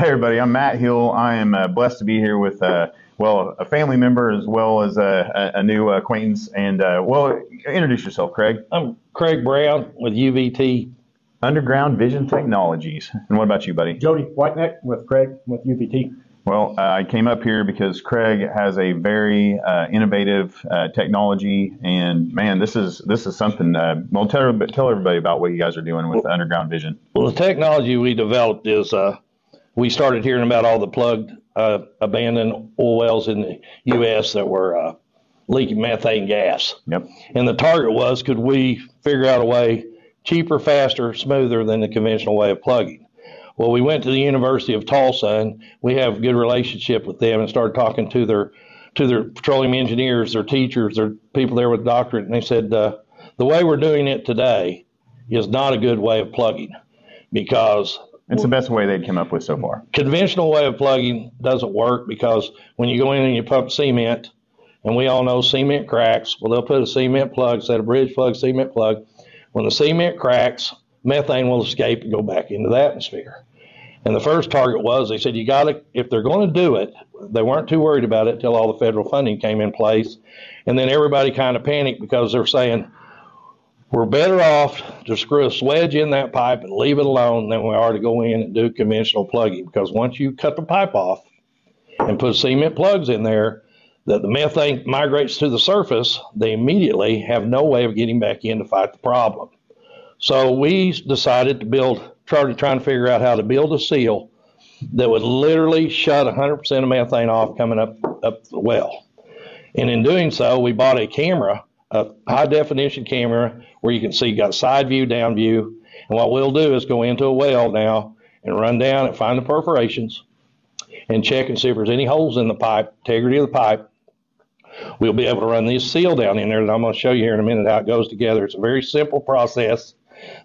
Hey, everybody. I'm Matt Hill. I am uh, blessed to be here with, uh, well, a family member as well as a, a, a new acquaintance. And, uh, well, introduce yourself, Craig. I'm Craig Brown with UVT. Underground Vision Technologies. And what about you, buddy? Jody Whiteneck with Craig with UVT. Well, uh, I came up here because Craig has a very uh, innovative uh, technology, and man, this is this is something. Uh, well, tell, tell everybody about what you guys are doing with Underground Vision. Well, the technology we developed is uh, we started hearing about all the plugged uh, abandoned oil wells in the U.S. that were leaking methane gas. Yep. And the target was, could we figure out a way cheaper, faster, smoother than the conventional way of plugging? Well, we went to the University of Tulsa, and we have a good relationship with them, and started talking to their to their petroleum engineers, their teachers, their people there with doctorate, and they said uh, the way we're doing it today is not a good way of plugging because it's the best way they'd come up with so far. Conventional way of plugging doesn't work because when you go in and you pump cement, and we all know cement cracks. Well, they'll put a cement plug, set a bridge plug, cement plug. When the cement cracks, methane will escape and go back into the atmosphere. And the first target was they said, you got to, if they're going to do it, they weren't too worried about it until all the federal funding came in place. And then everybody kind of panicked because they're saying, we're better off to screw a swedge in that pipe and leave it alone than we are to go in and do conventional plugging. Because once you cut the pipe off and put cement plugs in there, that the methane migrates to the surface, they immediately have no way of getting back in to fight the problem. So we decided to build started trying to figure out how to build a seal that would literally shut 100% of methane off coming up up the well. And in doing so, we bought a camera, a high definition camera, where you can see you got side view, down view. And what we'll do is go into a well now and run down and find the perforations and check and see if there's any holes in the pipe, integrity of the pipe. We'll be able to run this seal down in there that I'm going to show you here in a minute how it goes together. It's a very simple process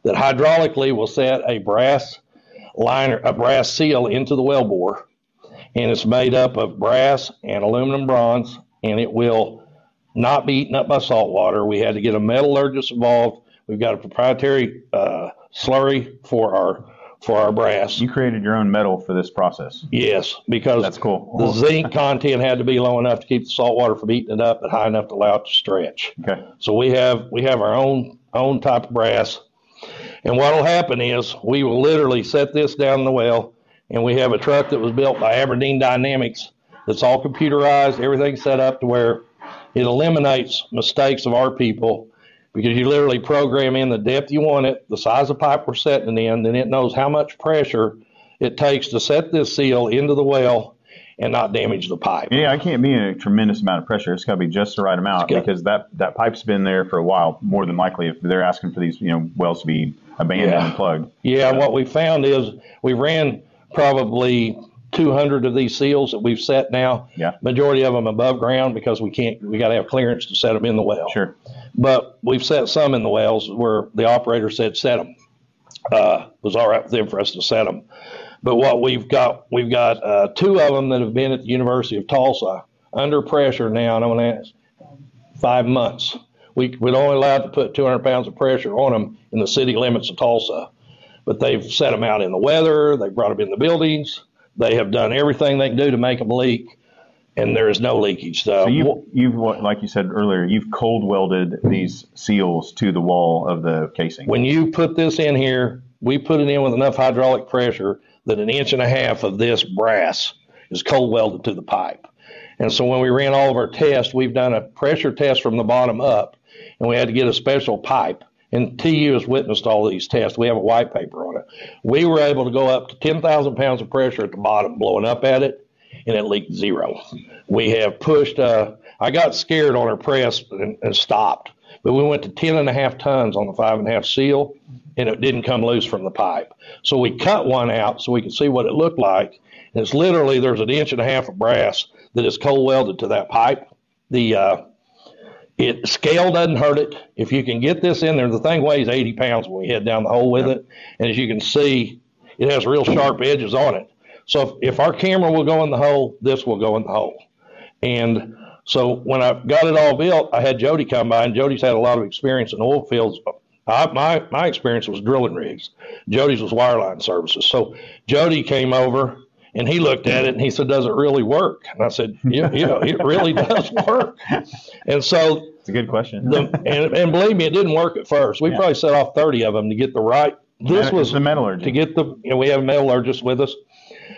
that hydraulically will set a brass liner, a brass seal into the well bore, and it's made up of brass and aluminum bronze, and it will not be eaten up by salt water. We had to get a metallurgist involved. We've got a proprietary uh, slurry for our for our brass. You created your own metal for this process. Yes, because that's cool. The zinc content had to be low enough to keep the salt water from eating it up, but high enough to allow it to stretch. Okay. So we have we have our own own type of brass and what will happen is we will literally set this down in the well, and we have a truck that was built by Aberdeen Dynamics that's all computerized, everything set up to where it eliminates mistakes of our people because you literally program in the depth you want it, the size of pipe we're setting it in, then it knows how much pressure it takes to set this seal into the well and not damage the pipe. Yeah, I can't be in a tremendous amount of pressure. It's got to be just the right amount because that, that pipe's been there for a while. More than likely, if they're asking for these you know wells to be abandoned yeah. and plugged. Yeah, what we found is we ran probably 200 of these seals that we've set now. Yeah. Majority of them above ground because we can't. We got to have clearance to set them in the well. Sure. But we've set some in the wells where the operator said set them. Uh, it was all right with them for us to set them. But what we've got, we've got uh, two of them that have been at the University of Tulsa under pressure now, and I'm going to ask five months. We, we're only allowed to put 200 pounds of pressure on them in the city limits of Tulsa. But they've set them out in the weather, they've brought them in the buildings, they have done everything they can do to make them leak, and there is no leakage. So, so you, you've, like you said earlier, you've cold welded these seals to the wall of the casing. When you put this in here, we put it in with enough hydraulic pressure that an inch and a half of this brass is cold welded to the pipe. And so when we ran all of our tests, we've done a pressure test from the bottom up, and we had to get a special pipe. And TU has witnessed all these tests. We have a white paper on it. We were able to go up to 10,000 pounds of pressure at the bottom, blowing up at it, and it leaked zero. We have pushed, uh, I got scared on our press and, and stopped, but we went to 10 and a half tons on the five and a half seal, and it didn't come loose from the pipe. So we cut one out so we could see what it looked like. And it's literally there's an inch and a half of brass that is cold welded to that pipe. The uh, it scale doesn't hurt it. If you can get this in there, the thing weighs 80 pounds when we head down the hole with it. And as you can see, it has real sharp edges on it. So if, if our camera will go in the hole, this will go in the hole. And so when I got it all built, I had Jody come by, and Jody's had a lot of experience in oil fields I, my my experience was drilling rigs. Jody's was wireline services. So Jody came over And he looked at it and he said, "Does it really work?" And I said, "Yeah, yeah, it really does work." And so, It's a good question. the, and, and believe me, it didn't work at first. We Yeah. probably set off thirty of them to get the right. This was the metallurgy. to get the. You know, we have a metallurgist with us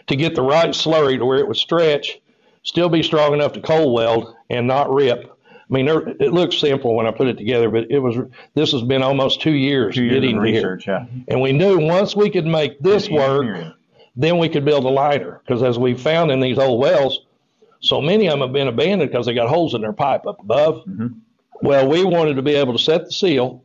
to get the right slurry to where it would stretch, still be strong enough to cold weld, and not rip. I mean, there, it looks simple when I put it together, but it was. This has been almost two years Two years getting to here. research, yeah. And we knew once we could make this work. Then we could build a liner. Because as we found in these old wells, so many of them have been abandoned because they got holes in their pipe up above. Mhm. Well, we wanted to be able to set the seal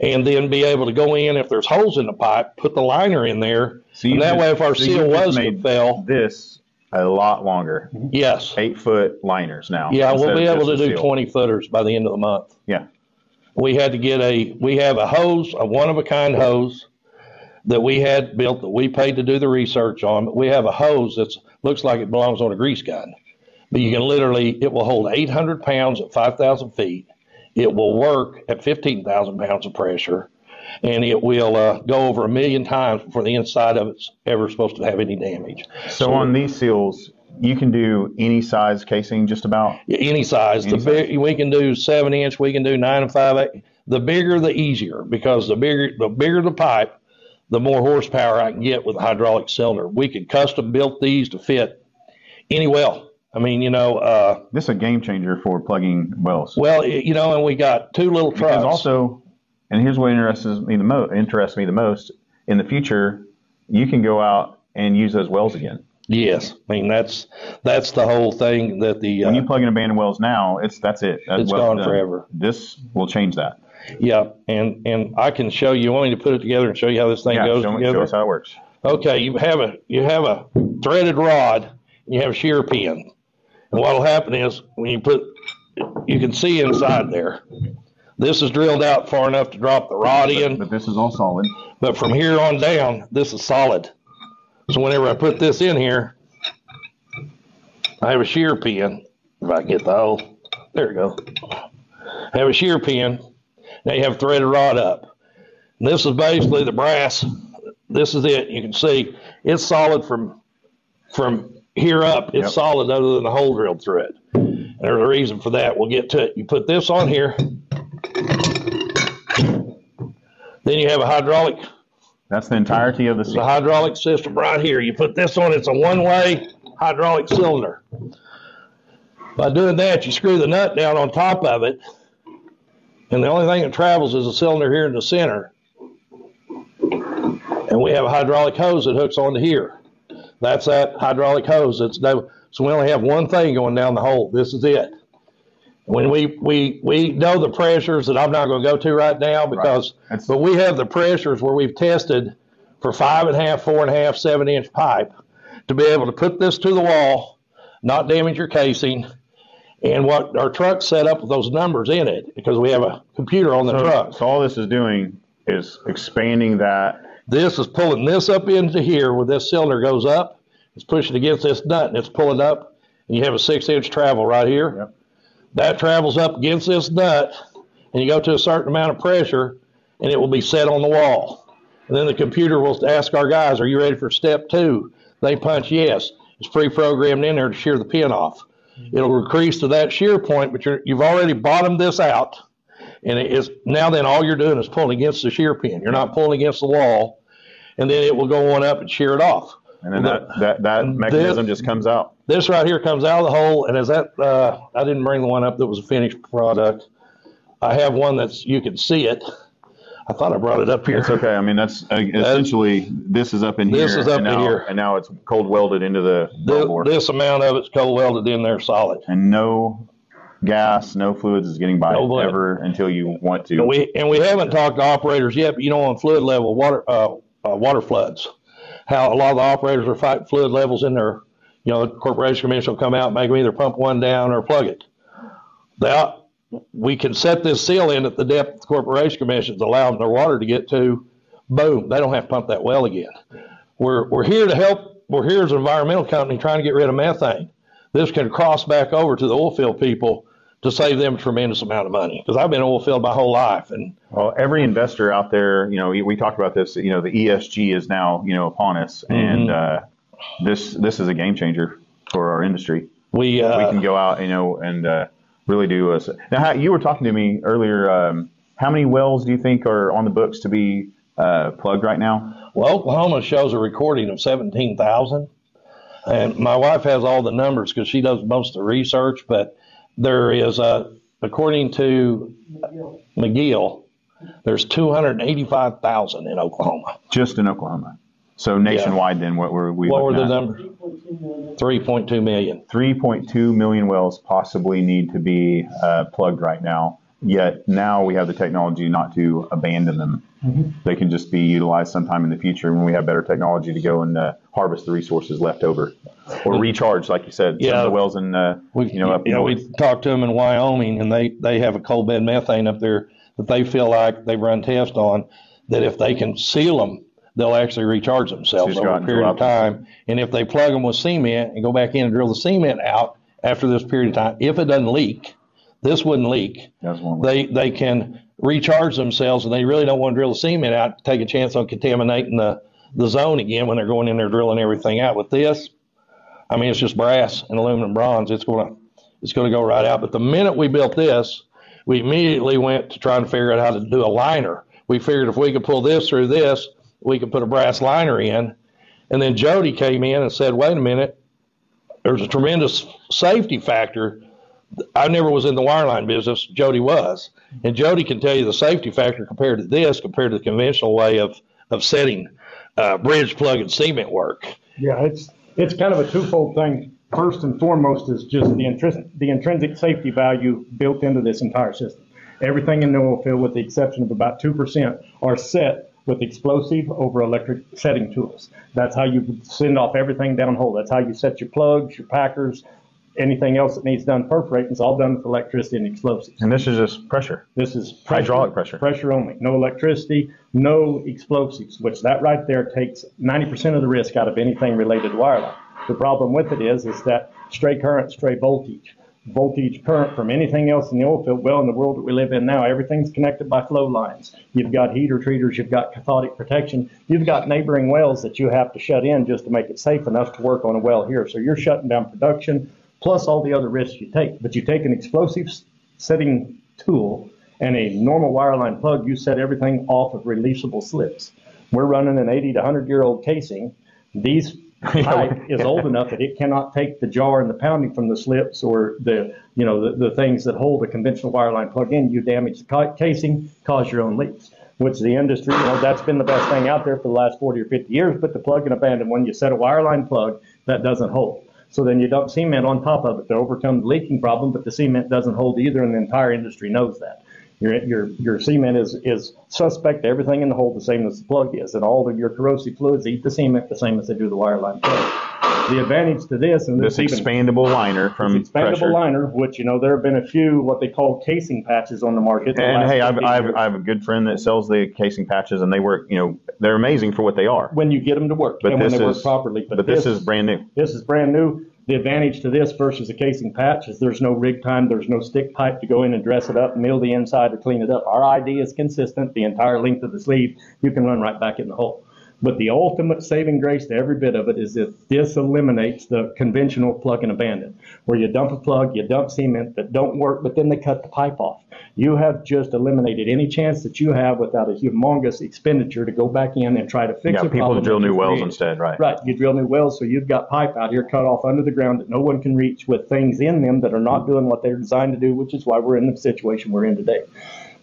and then be able to go in if there's holes in the pipe, put the liner in there. So and that just- way, if our so seal was to fail, This a lot longer. yes. Eight foot liners now. Yeah, we'll be able to do seal. 20 footers by the end of the month. Yeah. We had to get a, we have a hose, a one of a kind hose that we had built that we paid to do the research on. But we have a hose that looks like it belongs on a grease gun. But you can literally, it will hold 800 pounds at 5,000 feet. It will work at 15,000 pounds of pressure. And it will uh, go over a million times before the inside of it's ever supposed to have any damage. So on these seals, you can do any size casing just about. any size. Any the big we can do seven inch, we can do nine and five. eight. The bigger, the easier because the bigger the bigger the pipe, the more horsepower I can get with a hydraulic cylinder. We could custom built these to fit any well. I mean, you know, uh, This is a game changer for plugging wells. well, you know, and we got two little trucks. Because also, and here's what interests me the most. Interests me the most. In the future, you can go out and use those wells again. yes, I mean that's that's the whole thing that the When you uh, plug in abandoned wells now, it's that's it. That It's well's gone forever. This will change that. Yeah, and and I can show you. Want me to put it together and show you how this thing yeah, goes show, together? show us how it works. Okay, you have a you have a threaded rod, and you have a shear pin, and what'll happen is when you put, you can see inside there. This is drilled out far enough to drop the rod in, But this is all solid. but from here on down, this is solid. So whenever I put this in here, I have a shear pin. If I can get the hole, there we go. I have a shear pin. Now you have threaded rod up. This is basically the brass. This is it. You can see it's solid from from here up. It's Yep. solid other than the hole drilled through it. And there's a reason for that. We'll get to it. You put this on here. Then you have a hydraulic That's the entirety of the a seal. hydraulic system right here. You put this on, it's a one-way hydraulic cylinder. By doing that, you screw the nut down on top of it, and the only thing that travels is a cylinder here in the center. And we have a hydraulic hose that hooks onto here. That's that hydraulic hose. That's so we only have one thing going down the hole. This is it. When we we we know the pressures that I'm not going to go to right now because, That's- but we have the pressures where we've tested for five and a half, four and a half, seven inch pipe to be able to put this to the wall, not damage your casing, and what our truck's set up with those numbers in it because we have a computer on the So, truck. so all this is doing is expanding that. This is pulling this up into here where this cylinder goes up. It's pushing against this nut and it's pulling up, and you have a six inch travel right here. Yep. That travels up against this nut, and you go to a certain amount of pressure, and it will be set on the wall. And then the computer will ask our guys, Are you ready for step two? They punch yes. It's pre programmed in there to shear the pin off. It'll increase to that shear point, but you're, you've already bottomed this out. And it is now then all you're doing is pulling against the shear pin. You're not pulling against the wall. And then it will go on up and shear it off. And then that, that, that mechanism just comes out. This right here comes out of the hole, and as that, uh, I didn't bring the one up that was a finished product. I have one that's, you can see it. I thought I brought it up here. It's okay. I mean, that's uh, essentially this is up in here. This is up in now, here. and now it's cold welded into the This, this amount of it's cold welded in there solid. and no gas, no fluids is getting by No ever until you want to. And we, and we haven't talked to operators yet, but you know, on fluid level, water, uh, uh, water floods, how a lot of the operators are fighting fluid levels in their, you know, the corporation commission will come out and make them either pump one down or plug it. They, we can set this seal in at the depth the corporation commissions allow their water to get to. Boom, they don't have to pump that well again. We're, we're here to help. We're here as an environmental company trying to get rid of methane. This can cross back over to the oil field people to save them a tremendous amount of money. Because I've been oil field my whole life, and Well, every investor out there, you know, we, we talked about this. You know, the ESG is now, you know, upon us, Mm-hmm. and uh, this this is a game changer for our industry. We, uh, we can go out, you know, and uh, really do. A, now, how, you were talking to me earlier. Um, how many wells do you think are on the books to be uh, plugged right now? Well, Oklahoma shows a recording of 17,000. And my wife has all the numbers because she does most of the research, but there is, uh, according to McGill, there's 285,000 in Oklahoma. Just in Oklahoma. So nationwide, then what were we? What were the numbers? 3.2 million. 3.2 million wells possibly need to be uh, plugged right now. Yet now we have the technology not to abandon them. Mm-hmm. They can just be utilized sometime in the future when we have better technology to go and uh, harvest the resources left over, or recharge, like you said. Some Yeah. of the wells in uh, We, you know up you know, we talked to them in Wyoming, and they they have a coal bed methane up there that they feel like they've run tests on that if they can seal them, they'll actually recharge themselves over a period of time. And if they plug them with cement and go back in and drill the cement out after this period of time, if it doesn't leak, this wouldn't leak. That's one way. They they can recharge themselves, and they really don't want to drill the cement out, take a chance on contaminating the the zone again when they're going in there drilling everything out. With this, I mean, it's just brass and aluminum bronze. It's gonna it's gonna go right out. But the minute we built this, we immediately went to trying to figure out how to do a liner. We figured if we could pull this through this, we could put a brass liner in. And then Jody came in and said, "Wait a minute, there's a tremendous safety factor." I never was in the wireline business. Jody was, and Jody can tell you the safety factor compared to this, compared to the conventional way of of setting uh, bridge plug and cement work. Yeah, it's, it's kind of a twofold thing. First and foremost is just the intrinsic, the intrinsic safety value built into this entire system. Everything in the oil field, with the exception of about two percent, are set with explosive over electric setting tools. That's how you send off everything downhole. That's how you set your plugs, your packers, anything else that needs done perforating is all done with electricity and explosives. and this is just pressure. This is Hydraulic pressure. Pressure only, no electricity, no explosives, which that right there takes 90% of the risk out of anything related to wireline. The problem with it is, is that stray current, stray voltage, voltage current from anything else in the oil field. Well, in the world that we live in now, everything's connected by flow lines. You've got heater treaters, you've got cathodic protection, you've got neighboring wells that you have to shut in just to make it safe enough to work on a well here. So you're shutting down production plus all the other risks you take. But you take an explosive setting tool and a normal wireline plug, you set everything off of releasable slips. We're running an 80 to 100 year old casing. These pipe is old enough that it cannot take the jar and the pounding from the slips or the you know the, the things that hold a conventional wireline plug in. You damage the ca- casing, cause your own leaks. Which the industry, you know, that's been the best thing out there for the last 40 or 50 years. But the plug in and abandon, when you set a wireline plug, that doesn't hold. So then you dump cement on top of it to overcome the leaking problem, but the cement doesn't hold either, and the entire industry knows that. Your, your, your cement is, is suspect to everything in the hole the same as the plug is, and all of your corrosive fluids eat the cement the same as they do the wireline plug. The advantage to this, and This this even expandable liner from this expandable pressure. liner, which you know there have been a few what they call casing patches on the market. the And hey, I've, I've. I have a good friend that sells the casing patches, and they work. You know, they're amazing for what they are. when you get them to work But and when this they work is- properly. But this is brand new. This is brand new. The advantage to this versus a casing patch is there's no rig time, there's no stick pipe to go in and dress it up, mill the inside or clean it up. Our ID is consistent the entire length of the sleeve. You can run right back in the hole. But the ultimate saving grace to every bit of it is that this eliminates the conventional plug and abandon, where you dump a plug, you dump cement that don't work, but then they cut the pipe off. You have just eliminated any chance that you have without a humongous expenditure to go back in and try to fix Yeah, a people problem drill new wells created. instead, right? Right, you drill new wells, so you've got pipe out here cut off under the ground that no one can reach with things in them that are not doing what they're designed to do, which is why we're in the situation we're in today.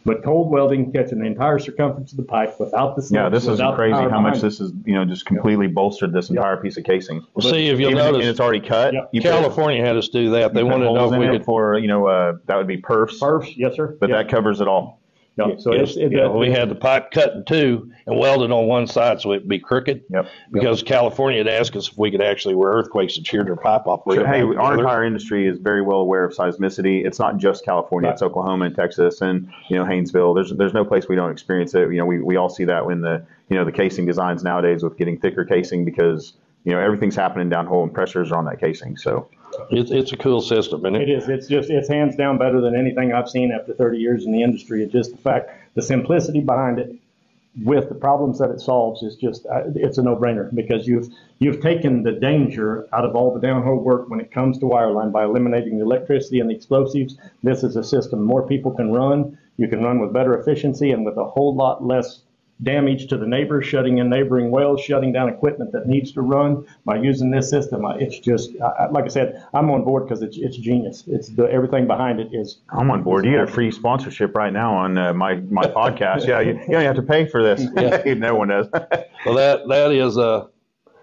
But cold welding, catching the entire circumference of the pipe without the Yeah, this is crazy how much this is, you know, just completely bolstered this entire piece of casing. Well, see if you'll Even- and notice, it's already cut. Yep. You put- California had us do that. They you put wanted to know holes if in we it could. for, you know, uh, that would be perfs, First, yes, sir. but Yeah. that covers it all. Yeah, so it's, it, yeah, we had the pipe cut in two and welded on one side so it'd be crooked. Yep. Because California had asked us if we could actually, where earthquakes had sheared their pipe off. So, real hey, our entire industry is very well aware of seismicity. It's not just California; Right. it's Oklahoma and Texas, and you know Haynesville. There's there's no place we don't experience it. You know, we, we all see that when the you know the casing designs nowadays with getting thicker casing because you know everything's happening downhole and pressures are on that casing. So It's, it's a cool system, and It it, is. It's just, it's hands down better than anything I've seen after 30 years in the industry. It's just the fact, the simplicity behind it, with the problems that it solves is just, uh, it's a no-brainer because you've, you've taken the danger out of all the downhole work when it comes to wireline by eliminating the electricity and the explosives. This is a system more people can run. You can run with better efficiency and with a whole lot less damage to the neighbors, shutting in neighboring wells, shutting down equipment that needs to run by using this system. It's just, I- I- like I said, I'm on board because it's, it's genius. It's the, everything behind it is. I'm on board. You get a free sponsorship right now on uh, my my podcast. Yeah, you, you don't have to pay for this. no one does. Well, that that is a,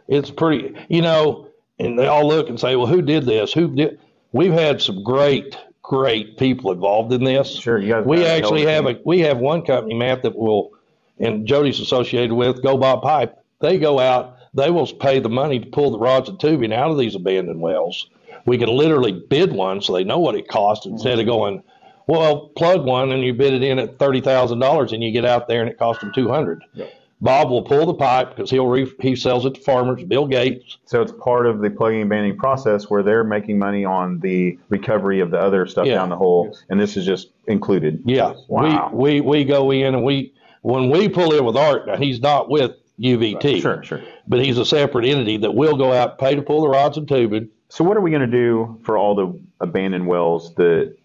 it's pretty, you know, and they all look and say, well, who did this? Who did? We've had some great, great people involved in this. Sure, you guys. We actually have a we have one company, Matt, that will, and Jody's associated with Go Bob Pipe. They go out, they will pay the money to pull the rods and tubing out of these abandoned wells. We can literally bid one so they know what it costs instead of going, well, plug one and you bid it in at thirty thousand dollars and you get out there and it costs them two hundred. Bob will pull the pipe because he'll re, he sells it to farmers. Bill Gates. So it's part of the plugging and banding process where they're making money on the recovery of the other stuff Yeah. down the hole, and this is just included. Yeah, Wow. we, we we go in and we when we pull in with Art. Now he's not with UVT. Sure, sure. but he's a separate entity that will go out, pay to pull the rods and tubing. So what are we going to do for all the abandoned wells that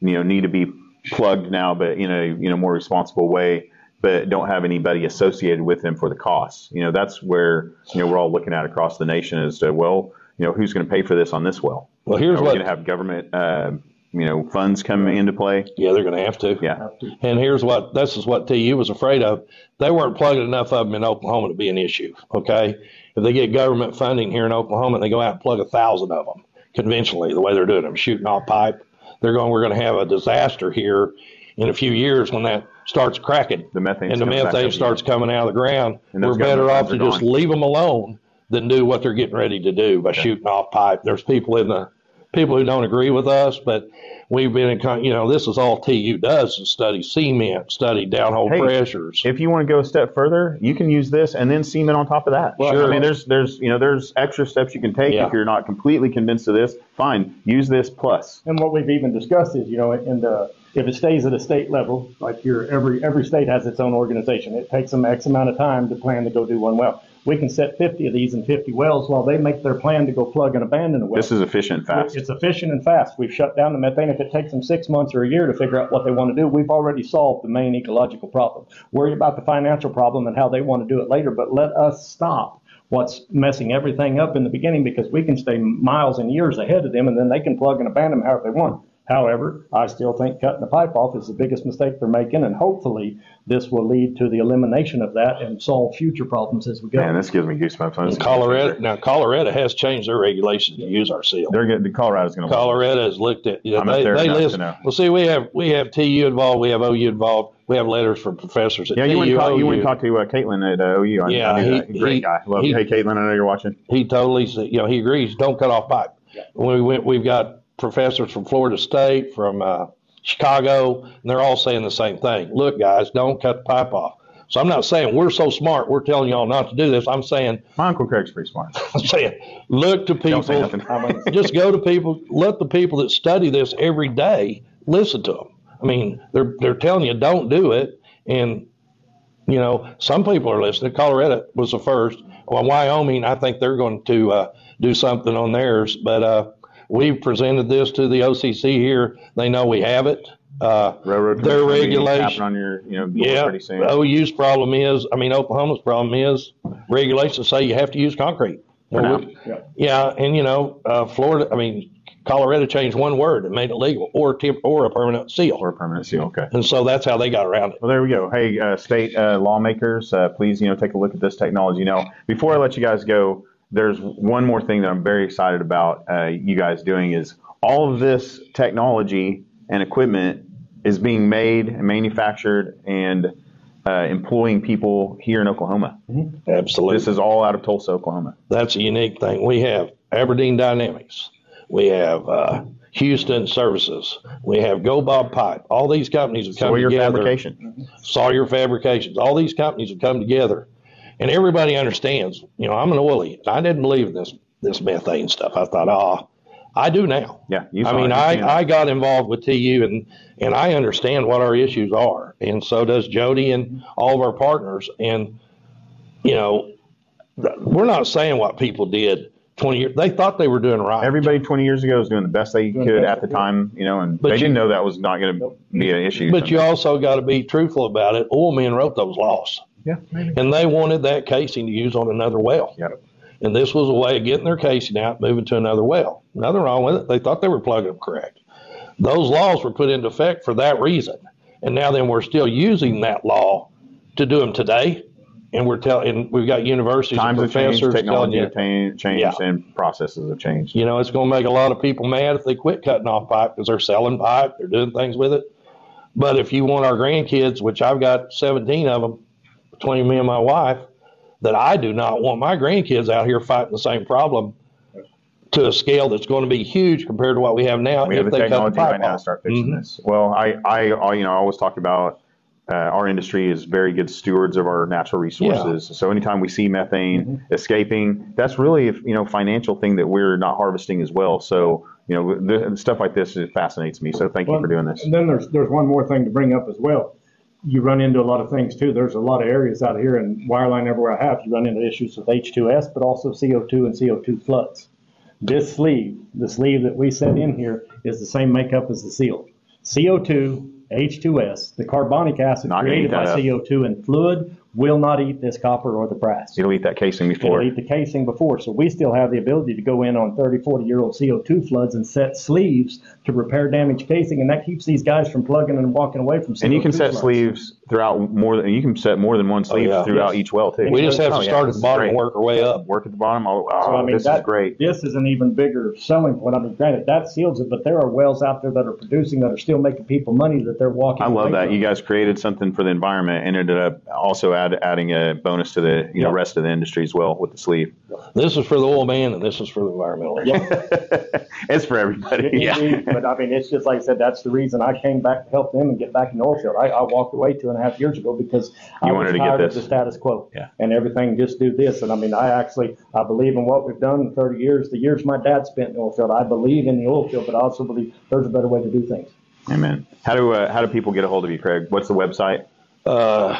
you know need to be plugged now, but in a you know more responsible way, but don't have anybody associated with them for the costs? You know, that's where you know we're all looking at across the nation as to well, you know, who's going to pay for this on this well? Well, here's Are we what. going to have government uh, you know funds come into play? yeah, they're going to have to. Yeah. And here's what this is what TU was afraid of. They weren't plugging enough of them in Oklahoma to be an issue. Okay, if they get government funding here in Oklahoma and they go out and plug a thousand of them conventionally, the way they're doing them, shooting off pipe, they're going. We're going to have a disaster here in a few years when that starts cracking. The methane and the methane starts coming out of the ground, we're better off to just gone. leave them alone than do what they're getting ready to do by shooting off pipe. There's people in the people who don't agree with us, but we've been in, con- you know, this is all TU does is study cement, study downhole Hey, pressures. If you want to go a step further, you can use this and then cement on top of that. Sure. I mean, there's there's you know there's extra steps you can take Yeah. if you're not completely convinced of this. Fine, use this plus. And what we've even discussed is, you know, in the, if it stays at a state level, like your, every, every state has its own organization. It takes them X amount of time to plan to go do one well. We can set fifty of these in fifty wells while they make their plan to go plug and abandon a well. This is efficient and fast. It's efficient and fast. We've shut down the methane. If it takes them six months or a year to figure out what they want to do, we've already solved the main ecological problem. Worry about the financial problem and how they want to do it later, but let us stop what's messing everything up in the beginning because we can stay miles and years ahead of them and then they can plug and abandon them however they want. However, I still think cutting the pipe off is the biggest mistake they're making, and hopefully this will lead to the elimination of that and solve future problems as we go. Man, this gives me goosebumps. In Colorado, now Colorado has changed their regulations to use our seal. They're getting Colorado's going to. Colorado has looked at, you know, I'm they, there they enough to listen. know. Well, see, we have, we have TU involved, we have OU involved, we have letters from professors at Yeah, you TU, went, and talk, you went OU. and talked to uh, Caitlin at uh, OU. I, Yeah, I knew he- that. great he- guy. Love he- Hey, Caitlin, I know you're watching. he totally you know, he agrees, don't cut off pipe. When we went, we've got professors from Florida State, from uh, Chicago, and they're all saying the same thing. Look, guys, don't cut the pipe off. So I'm not saying we're so smart, we're telling y'all not to do this. I'm saying, My uncle Craig's pretty smart. I'm saying, look to people, just go to people, let the people that study this every day listen to them. I mean, they're they're telling you don't do it, and you know some people are listening. Colorado was the first. Well, Wyoming, I think they're going to uh, do something on theirs, but uh, we've presented this to the OCC here. They know we have it. Uh, Railroad Their regulation- on your you know door yeah, pretty soon. OU's problem is, I mean, Oklahoma's problem is regulations say you have to use concrete. Well, now. we- Yeah. yeah, and you know, uh, Florida, I mean, Colorado changed one word and made it legal, or temp, or a permanent seal, Or a permanent seal. Okay. and so that's how they got around it. Well, there we go. Hey, uh, state uh, lawmakers, uh, please, you know, take a look at this technology. Now, before I let you guys go, there's one more thing that I'm very excited about uh, you guys doing is all of this technology and equipment is being made and manufactured and uh, employing people here in Oklahoma. Absolutely, This is all out of Tulsa, Oklahoma. that's a unique thing. We have Aberdeen Dynamics, we have uh, Houston Services, we have Go Bob Pipe. All these companies have come Sawyer together. Fabrication. Sawyer Fabrications. All these companies have come together, and everybody understands. You know, I'm an oilie. I didn't believe in this this methane stuff. I thought, oh, I do now. Yeah, you I mean, it. You seen it. I, I got involved with TU and, and I understand what our issues are. And so does Jody and all of our partners. And, you know, we're not saying what people did 20 years. They thought they were doing right. Everybody 20 years ago was doing the best they Doing the could best at the time, you know, and But they you- didn't know that was not going to be an issue. But you also got to be truthful about it. Oil men wrote those laws. Yeah, maybe. and they wanted that casing to use on another well. Yep. And this was a way of getting their casing out, moving to another well. Nothing wrong with it. They thought they were plugging them correct. Those laws were put into effect for that reason. And now then we're still using that law to do them today. And we're telling, we've got universities Times and have changed, professors telling technology you, have changed, and processes have changed. you know, it's going to make a lot of people mad if they quit cutting off pipe because they're selling pipe, they're doing things with it. But if you want our grandkids, which I've got 17 of them between me and my wife, that I do not want my grandkids out here fighting the same problem to a scale that's going to be huge compared to what we have now. We have if the they technology pipe right now to start fixing Mhm. this. Well, I, I, you know, I always talk about uh, our industry is very good stewards of our natural resources. So anytime we see methane escaping, that's really, you know, financial thing that we're not harvesting as well. So, you know, the, stuff like this it fascinates me. So thank you for doing this. And then there's, there's one more thing to bring up as well. You run into a lot of things too. There's a lot of areas out here and wireline everywhere I have, you run into issues with H2S, but also CO2 and CO2 floods. This sleeve, the sleeve that we set in here is the same makeup as the seal. CO2, H2S, the carbonic acid Not created by up. CO2 and fluid will not eat this copper or the brass. It'll eat that casing before. It'll eat the casing before, so we still have the ability to go in on 30, 40 year old CO2 floods and set sleeves to repair damaged casing, and that keeps these guys from plugging and walking away from CO2 And you can set floods. sleeves throughout more than you can set more than one oh, sleeve yeah. throughout Yes. each well too. We just have Oh, to yeah, start at the bottom great. and work our way up. Work at the bottom. Oh, oh, So I oh, mean, this that, is great. This is an even bigger selling point. I mean, granted, that seals it, but there are wells out there that are producing that are still making people money that they're walking. I love that from. you guys created something for the environment and ended up also add, adding a bonus to the you know Yeah. rest of the industry as well with the sleeve. This is for the oil man and this is for the environmental. it's for everybody. Indeed, But I mean, it's just like I said, that's the reason I came back to help them and get back in the oil field. I, I walked away two and a half years ago because I You was wanted to get tired of this. the status quo. Yeah. And everything, just do this. And I mean, I actually, I believe in what we've done in thirty years, the years my dad spent in the oil field. I believe in the oil field, but I also believe there's a better way to do things. Amen. How do uh, how do people get a hold of you, Craig? What's the website? Uh,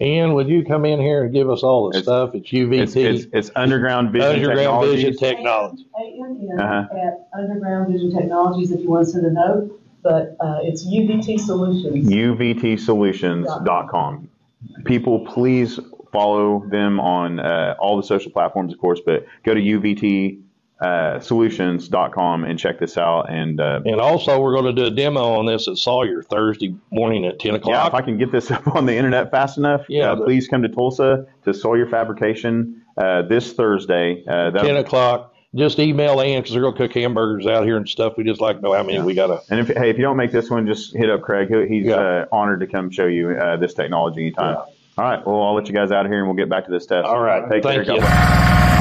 Ian, would you come in here and give us all the It's- stuff? It's UVT, It's, it's, it's Underground Vision Underground Vision Technologies. Technology. A-N-N Uh-huh. at Underground Vision Technologies if you want to send a note, but uh, it's UVT Solutions. UVTSolutions.com. People, please follow them on uh, all the social platforms, of course, but go to UVT. Uh, solutions.com and check this out and uh, And also, we're going to do a demo on this at Sawyer Thursday morning at 10 o'clock. Yeah, o'clock. if I can get this up on the internet fast enough, Yeah, uh, but- please come to Tulsa to Sawyer Fabrication uh, this Thursday. Uh, 10 o'clock. Just email Ann because they're going to cook hamburgers out here and stuff. We just like know how many we got to. and if hey, if you don't make this one, just hit up Craig. He- He's Yeah. uh, honored to come show you uh, this technology anytime. All right, well, I'll let you guys out of here and we'll get back to this test. All right. Take Thank care. you.